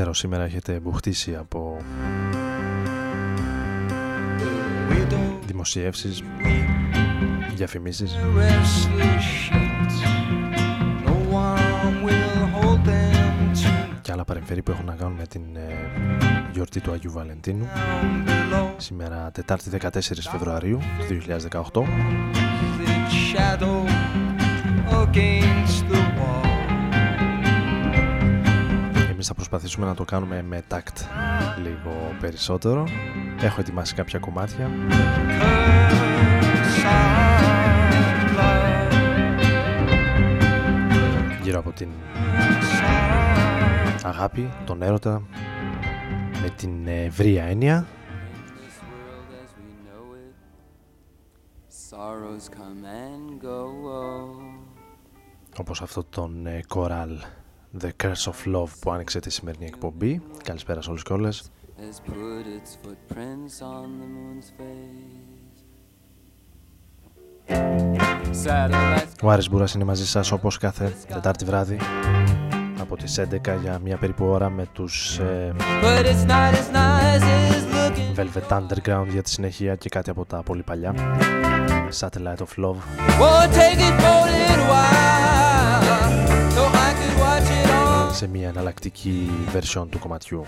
ξέρω σήμερα έχετε μπουχτίσει από δημοσιεύσεις, διαφημίσεις. Και άλλα παρεμφέρει που έχουν να κάνουν με την ε, γιορτή του Αγίου Βαλεντίνου. Σήμερα Τετάρτη 14 Φεβρουαρίου του 2018 προσπαθήσουμε να το κάνουμε με τάκτ λίγο περισσότερο. Έχω ετοιμάσει κάποια κομμάτια. Γύρω από την αγάπη, τον έρωτα, με την ευρία έννοια. Όπως αυτό τον κοράλ The Curse of Love που άνοιξε τη σημερινή εκπομπή. Καλησπέρα σε όλους και όλες. Ο Άρης Μπούρας είναι μαζί σας όπως κάθε Τετάρτη βράδυ από τις 11 για μια περίπου ώρα με τους ε, Velvet Underground για τη συνέχεια και κάτι από τα πολύ παλιά Satellite of Love σε μια εναλλακτική version του κομματιού.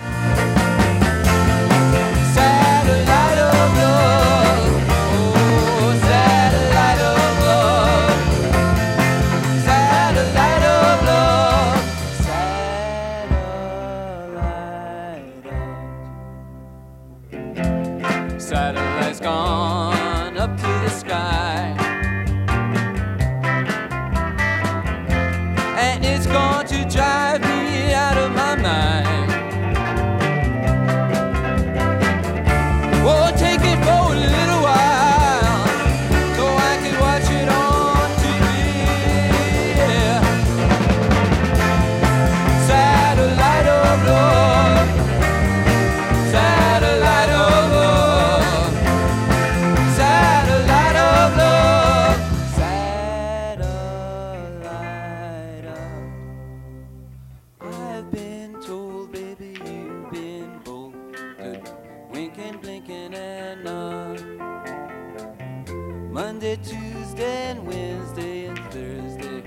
Monday, Tuesday, and Wednesday, and Thursday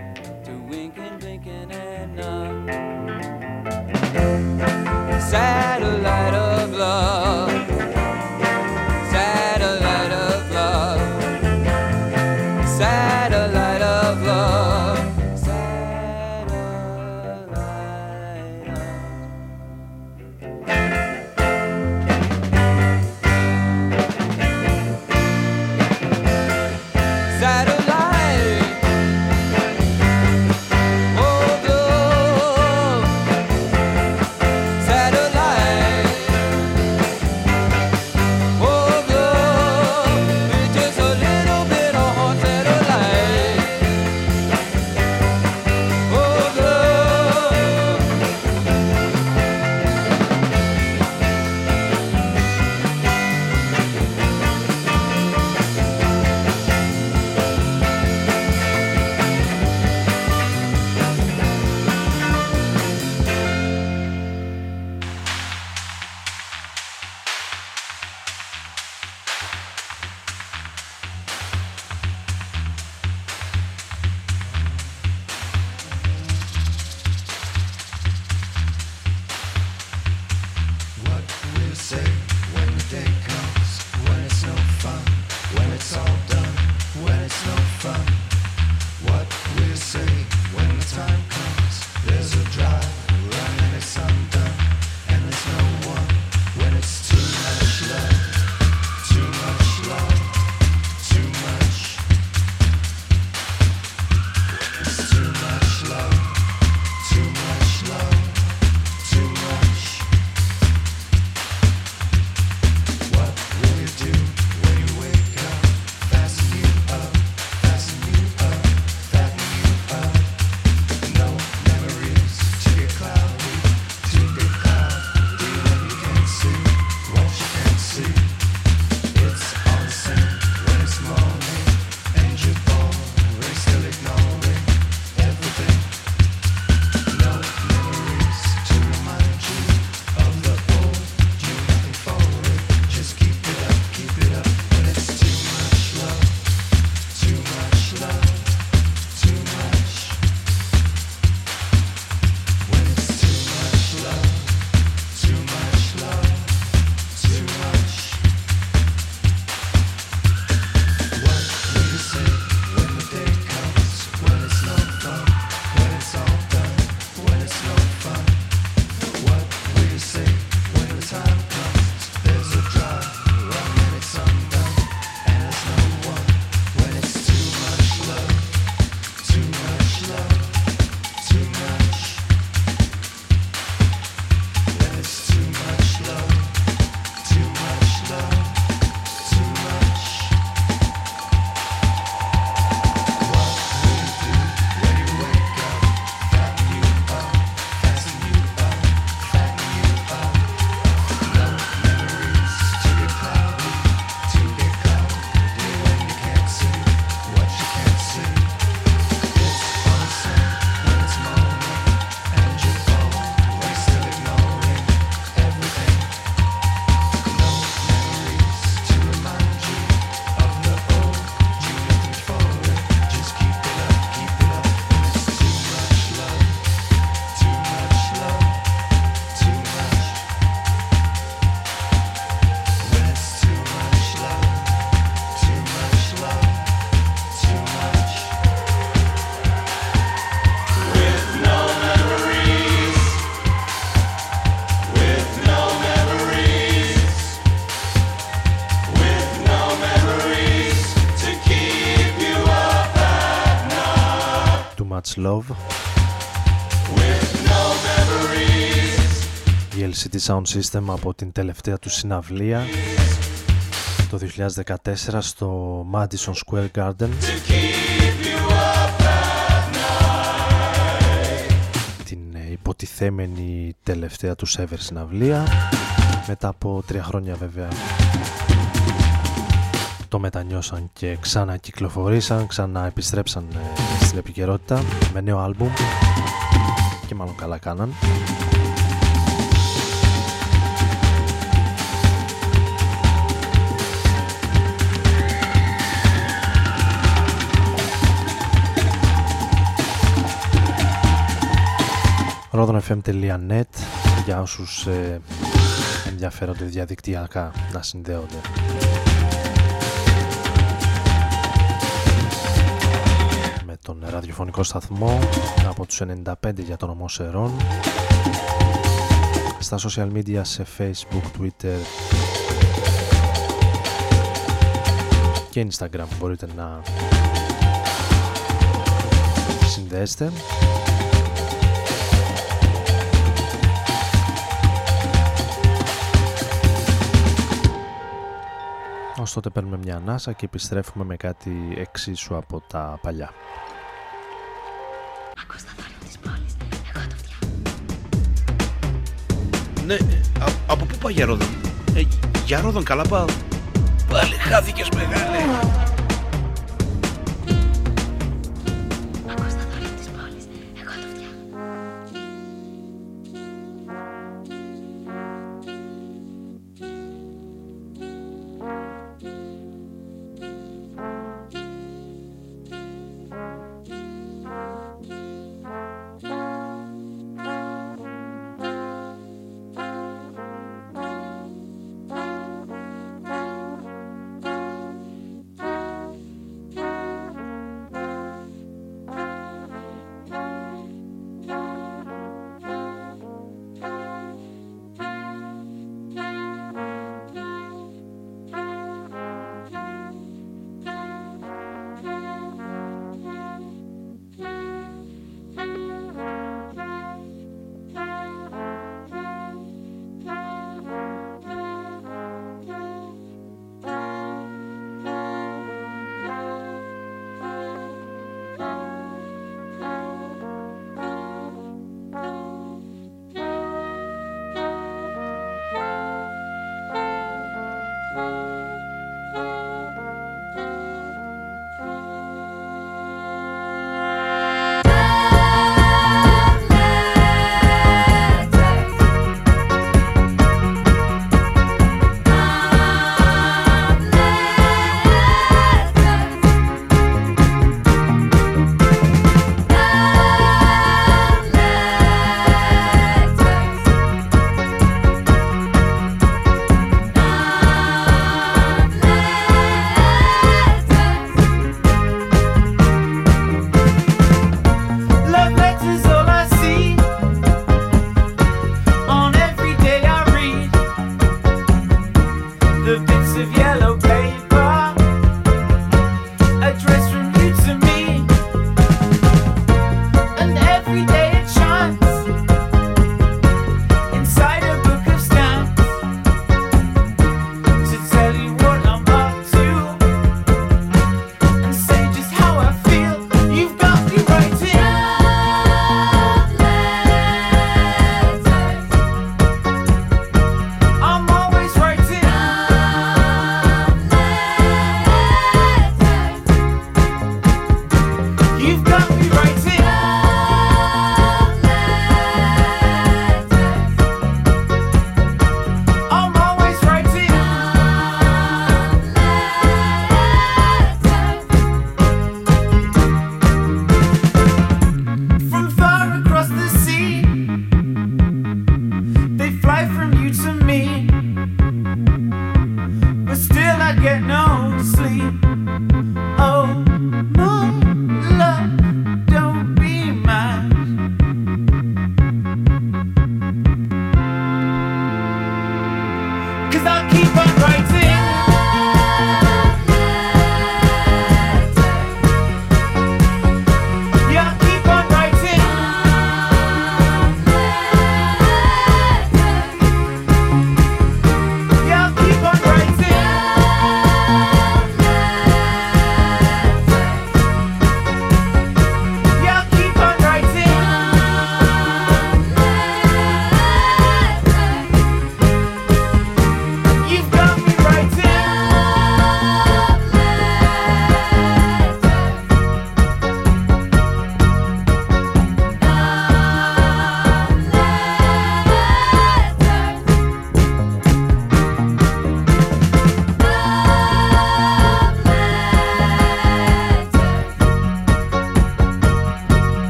to wink and blink and nod. Satellite of love. say when the time comes. Η LCD Sound System από την τελευταία του συναυλία. Το 2014 στο Madison Square Garden. Την υποτιθέμενη τελευταία τους ever συναυλία. Μετά από τρία χρόνια βέβαια το μετανιώσαν και ξανακυκλοφορήσαν, ξαναεπιστρέψαν ε, στην με νέο άλμπουμ και μάλλον καλά κάναν. rodonfm.net για όσους ε, ενδιαφέρονται διαδικτυακά να συνδέονται. Τον ραδιοφωνικό σταθμό από τους 95 για τον ομό Σερών στα social media σε facebook, twitter και instagram μπορείτε να συνδέσετε Ως τότε παίρνουμε μια ανάσα και επιστρέφουμε με κάτι εξίσου από τα παλιά. Ναι, α, από πού πάει για Ρόδον; Ε, για Ρόδον καλά πάω. Πάλι χάθηκες μεγάλε.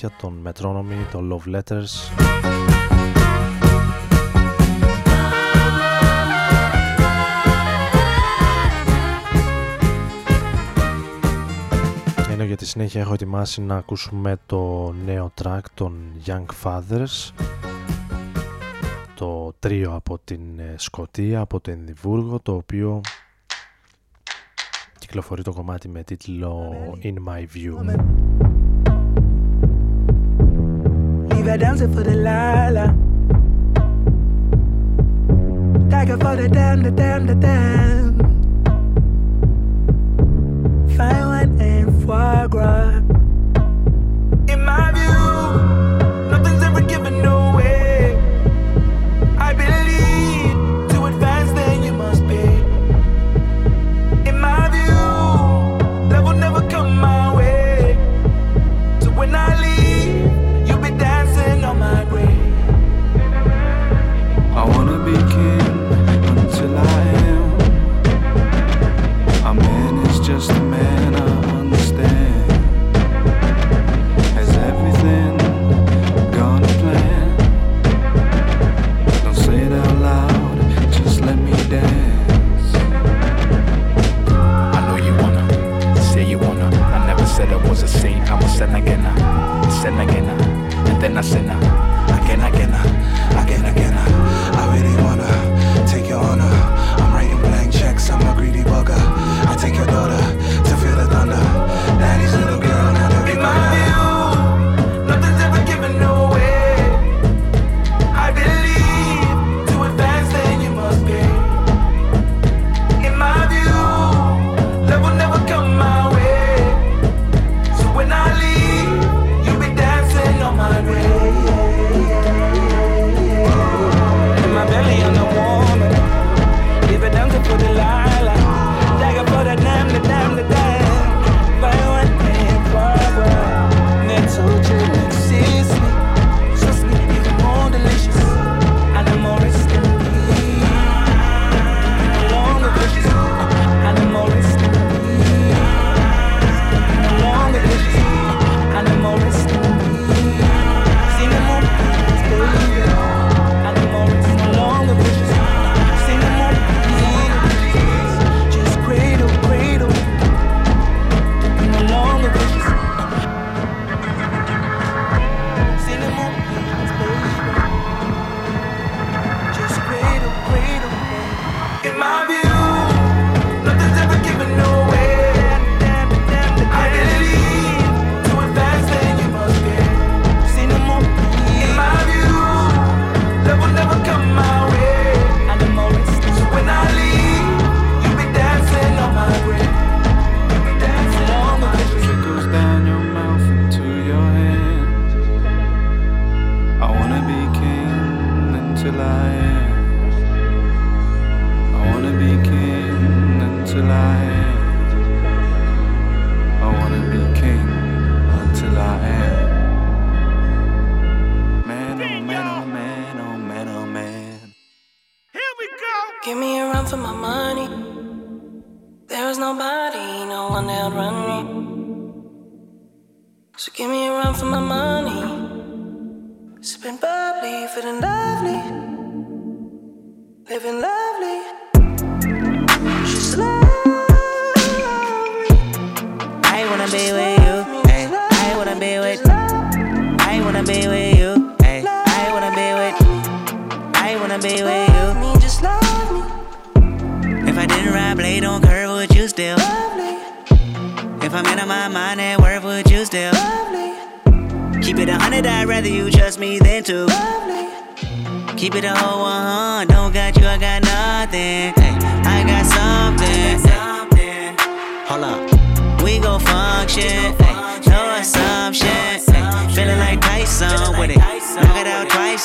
κομμάτια των Metronomy, των Love Letters. Ενώ για τη συνέχεια έχω ετοιμάσει να ακούσουμε το νέο track των Young Fathers. Το τρίο από την ε, Σκοτία, από το Ενδιβούργο το οποίο κυκλοφορεί το κομμάτι με τίτλο In My View. Leave her dancing for the Delilah. Take her for the damn, the damn, the damn. Fine wine and foie gras.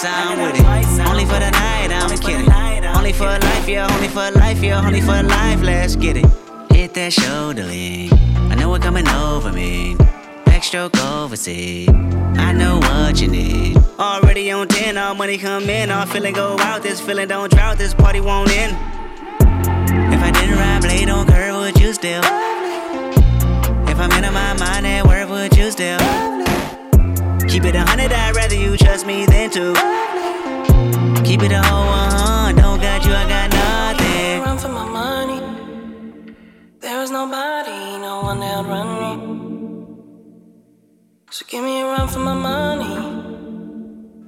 I'm with it. Only for the night, I'm kidding. Only for life, yeah, only for life, yeah, only for life, let's get it. Hit that shoulder lean. I know what coming over me. Backstroke overseas. I know what you need. Already on 10, all money come in, all feeling go out. This feeling don't drought, this party won't end. If I didn't ride blade on curve, would you still? If I'm in my mind at work, would you still? Keep it a hundred, I'd rather you trust me than to. Keep it a whole one, don't got you, I got nothing. Run for my money. There is nobody, no one that'll run me. So give me a run for my money.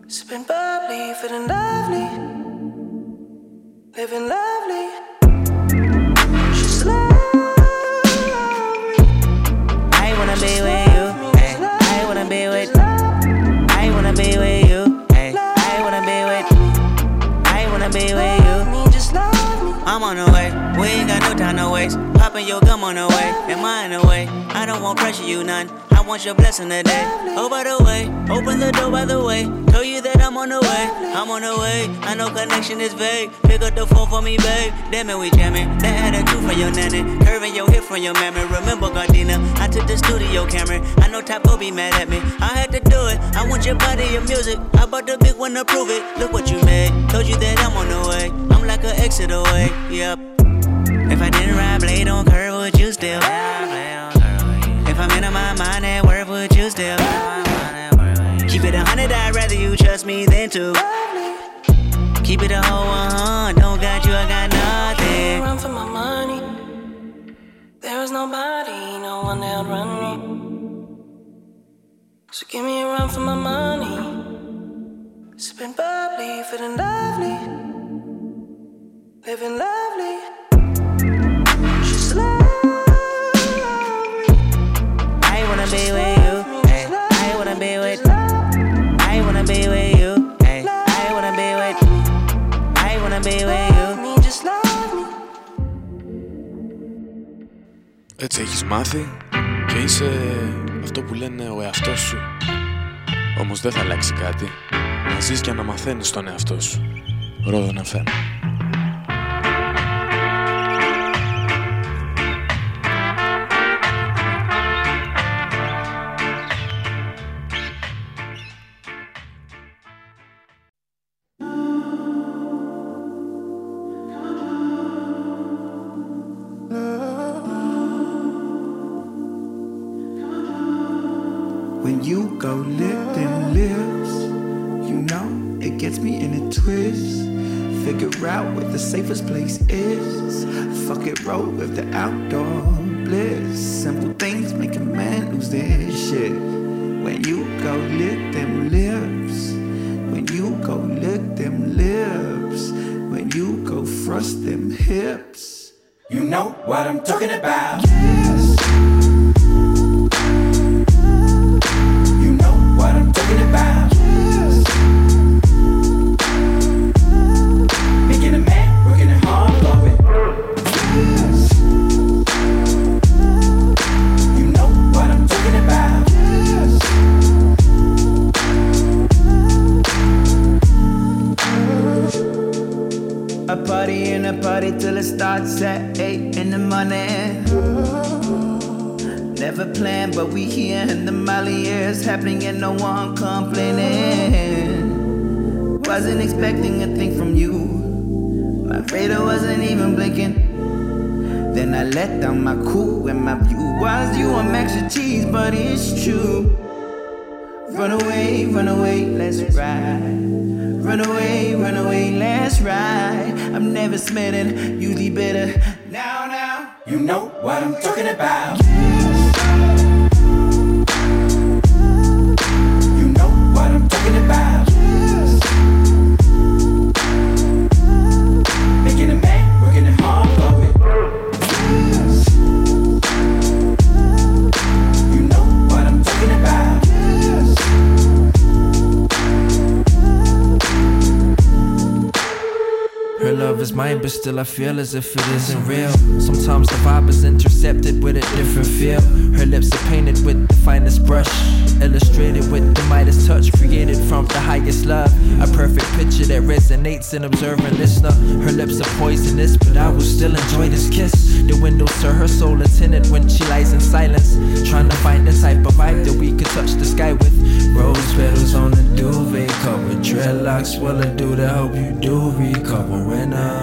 Sipping bubbly, feeling lovely. Living lovely. She's lovely. I wanna be with no time to waste. Popping your gum on the way. Am I in the way? I don't want pressure, you none. I want your blessing today. Oh, by the way, open the door by the way. Tell you that I'm on the way. I'm on the way. I know connection is vague. Pick up the phone for me, babe. Damn it, we jamming. That attitude for your nanny. Curving your hip from your mammy. Remember, Gardena, I took the studio camera. I know Top go be mad at me. I had to do it. I want your body, your music. I bought the big one to prove it. Look what you made. Told you that I'm on the way. I'm like an exit away. Yep. Blade on curve, would you still? If I'm in my mind at work, would you still? Keep it a hundred, I'd rather you trust me than to. Keep it a whole one, don't got you, I got nothing. Run for my money. There is nobody, no one that'll run me. So give me a run for my money. Sipping bubbly, feeling lovely. Living lovely. Wanna be with you. Ay, I wanna be with. I wanna be with you. Ay, I wanna be with. I wanna be with you. Me, just love me. Έτσι έχεις μάθει και είσαι αυτό που λένε ο εαυτός σου. Όμως δεν θα αλλάξει κάτι. Να ζεις και να μαθαίνεις τον εαυτό σου. Ρόδο να φέρνω. Go lick them lips, you know it gets me in a twist. Figure out what the safest place is. Fuck it, roll with the outdoor bliss. Simple things make a man lose their shit. When you go lick them lips, when you go lick them lips, when you go thrust them hips. You know what I'm talking about. Starts at 8 in the morning. Never planned, but we here and the Molly is happening and no one complaining. Wasn't expecting a thing from you. My radar wasn't even blinking. Then I let down my cool and my view was you I'm extra cheese, but it's true. Run away, run away, let's ride. Run away, run away, let's ride. I'm never smelling, usually better. Now, now, you know what I'm talking about. Mine, but still I feel as if it isn't real. Sometimes the vibe is intercepted with a different feel. Her lips are painted with the finest brush, illustrated with the Midas touch, created from the highest love. A perfect picture that resonates in observing listener. Her lips are poisonous, but I will still enjoy this kiss. The windows to her soul are tinted when she lies in silence, trying to find the type of vibe that we could touch the sky with. Rose petals on the duvet cover, dreadlocks will it do to help you do recover when I.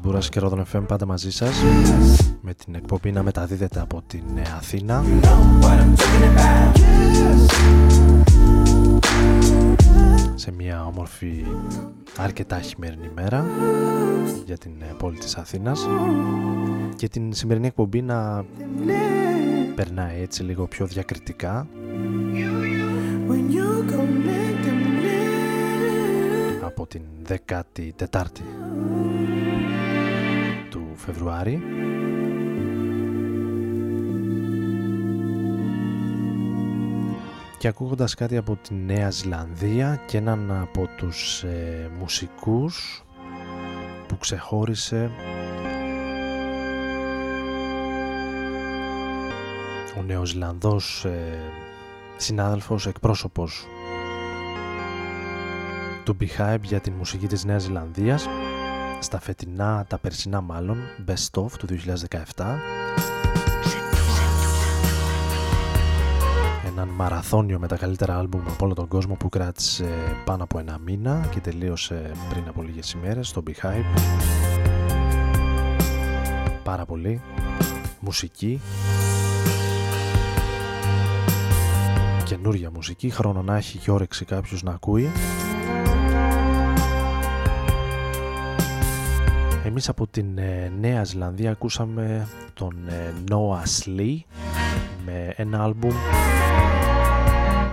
man. Άρης Μπούρας και Ρόδον FM πάντα μαζί σας με την εκπομπή να μεταδίδεται από την ε, Αθήνα You know what I'm talking about. σε μια όμορφη αρκετά χειμερινή μέρα για την ε, πόλη της Αθήνας και την σημερινή εκπομπή να περνάει έτσι λίγο πιο διακριτικά When you go make them live. από την 14η του Φεβρουάρη. Και ακούγοντας κάτι από τη Νέα Ζηλανδία και έναν από τους ε, μουσικούς που ξεχώρισε ο Νεοζηλανδός ε, συνάδελφος εκπρόσωπος του Beehive για την μουσική της Νέας Ζηλανδίας στα φετινά, τα περσινά μάλλον, Best of του 2017 έναν μαραθώνιο με τα καλύτερα άλμπουμ από όλο τον κόσμο που κράτησε πάνω από ένα μήνα και τελείωσε πριν από λίγες ημέρες στο Beehive πάρα πολύ. Μουσική. Καινούρια μουσική. Χρόνο να έχει και όρεξη κάποιος να ακούει Εμείς από την ε, Νέα Ζηλανδία ακούσαμε τον ε, Noah Slee με ένα άλμπουμ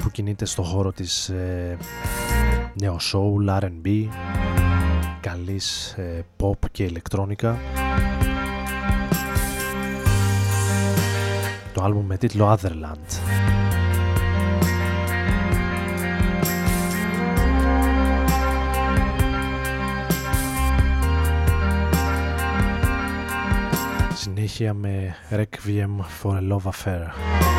που κινείται στο χώρο της ε, νέο soul, R&B, καλής ε, pop και ηλεκτρόνικα. Το άλμπουμ με τίτλο Otherland. Συνέχεια με Requiem for a Love Affair.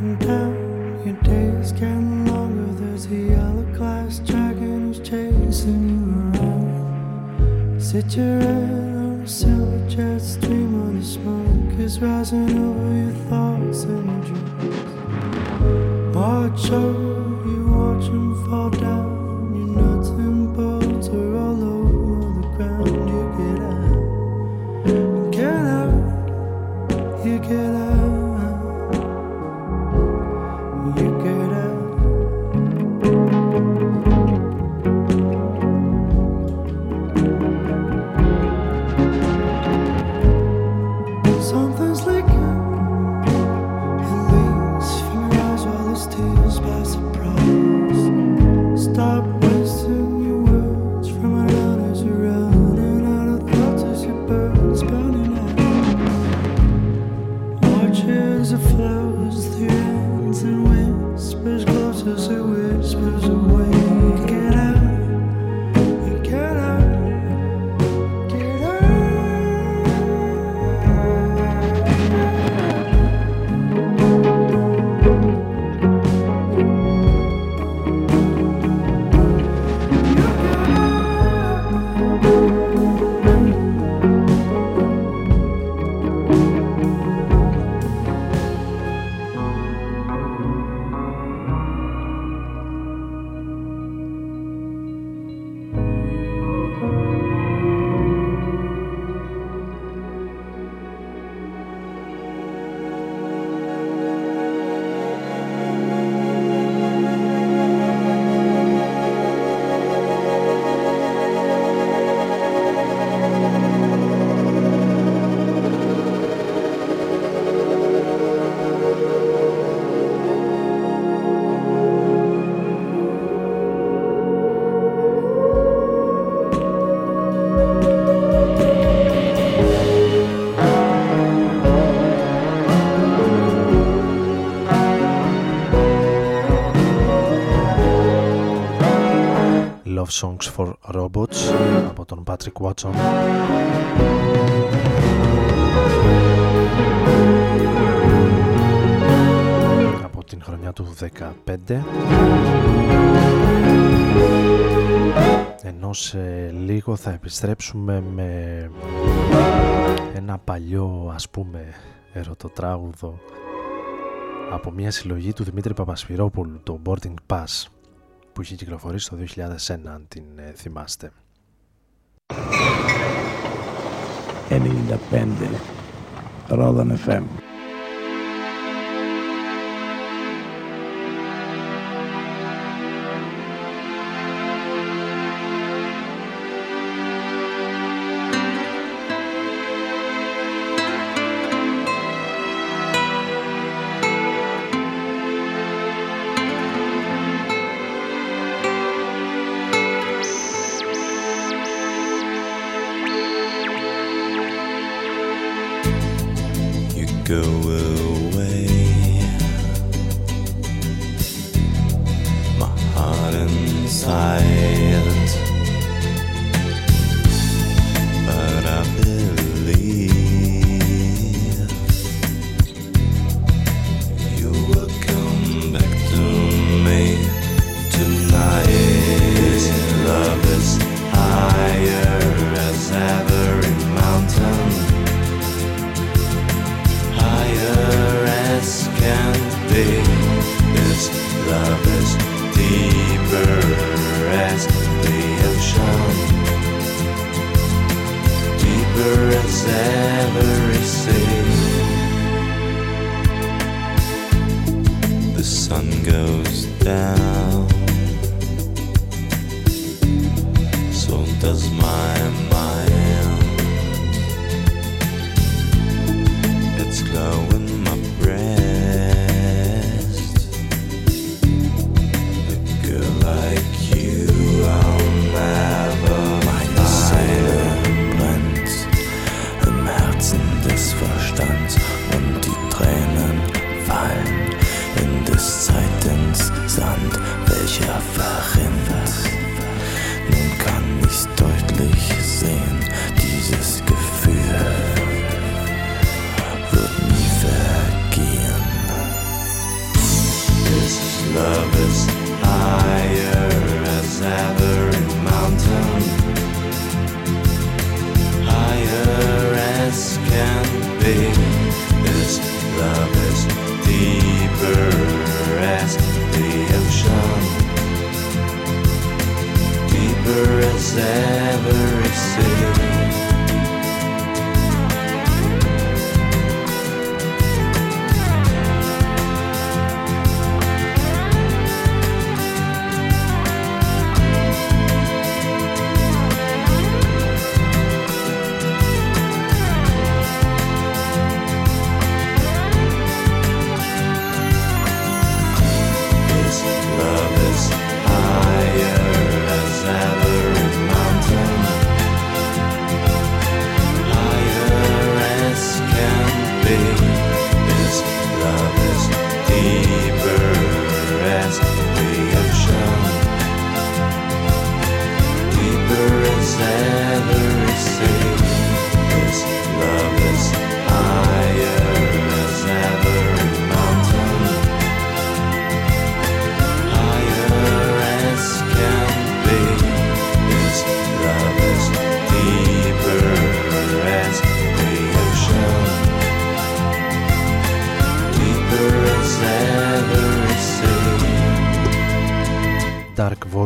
in town. Love Songs for Robots από τον Patrick Watson. Από την χρονιά του 15. Ενώ σε λίγο θα επιστρέψουμε με ένα παλιό ας πούμε ερωτοτράγουδο από μια συλλογή του Δημήτρη Παπασφυρόπουλου, το Boarding Pass που είχε κυκλοφορήσει το 2001 αν την ε, θυμάστε. 95 Ρόδον FM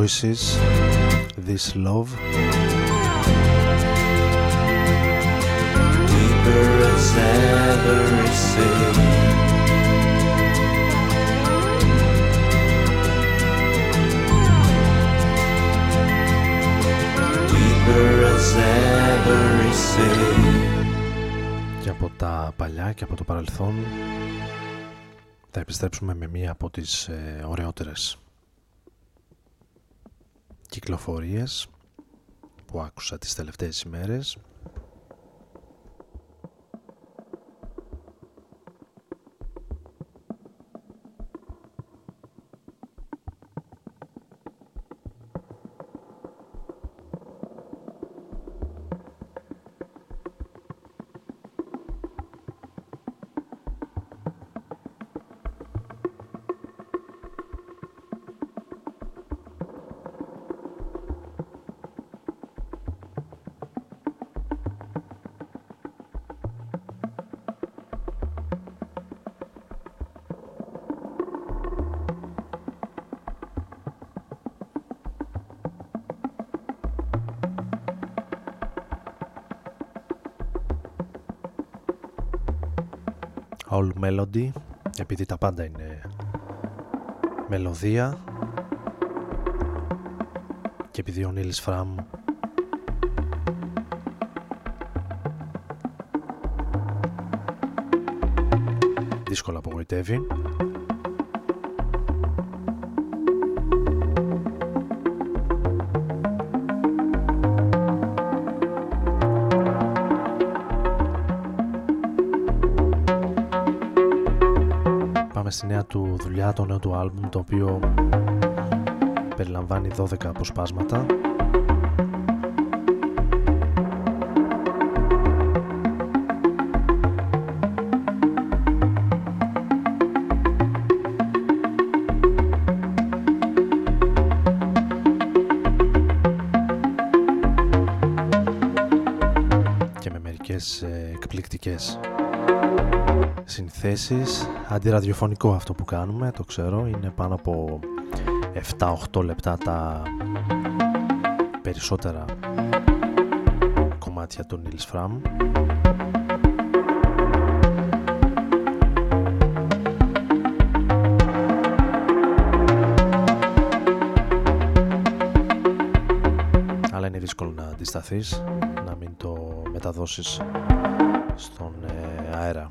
Voices, This Love. Deeper as every sea. Deeper as every sea. Και από τα παλιά και από το παρελθόν θα επιστρέψουμε με μία από τις ε, ωραιότερες κυκλοφορίες που άκουσα τις τελευταίες ημέρες All Melody επειδή τα πάντα είναι μελωδία. Και επειδή ο Νίλης Φραμ δύσκολα απογοητεύει στη νέα του δουλειά, το νέο του άλμπουμ το οποίο περιλαμβάνει 12 αποσπάσματα. Και με μερικές ε, εκπληκτικές συνθέσεις αντιραδιοφωνικό αυτό που κάνουμε το ξέρω είναι πάνω από 7-8 λεπτά τα περισσότερα κομμάτια του Nils Fram. Αλλά είναι δύσκολο να αντισταθείς να μην το μεταδώσεις στον ε, αέρα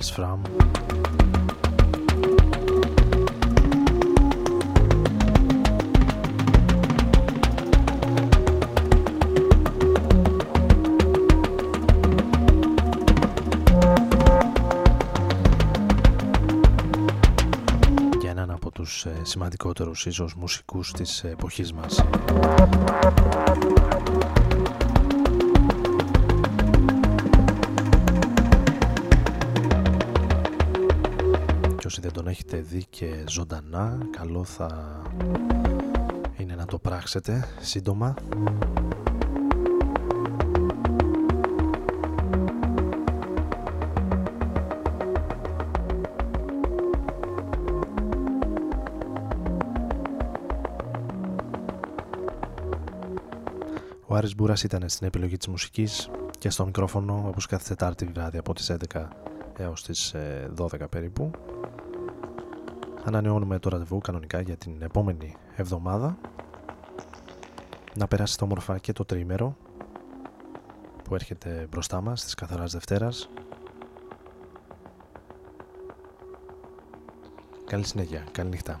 τον ε, Nils Fram τους ε, σημαντικότερους ίσως μουσικούς της εποχής μας. Έχετε δει και ζωντανά, καλό θα είναι να το πράξετε σύντομα. Άρης Μπούρας ήταν στην επιλογή της μουσικής και στο μικρόφωνο όπως κάθε Τετάρτη βράδυ από τις 11 έως τις 12 ε, περίπου. Ανανεώνουμε το ραντεβού κανονικά για την επόμενη εβδομάδα. Να περάσει το όμορφα και το τρίμερο που έρχεται μπροστά μας της καθαράς Δευτέρας. Καλή συνέχεια, καλή νύχτα.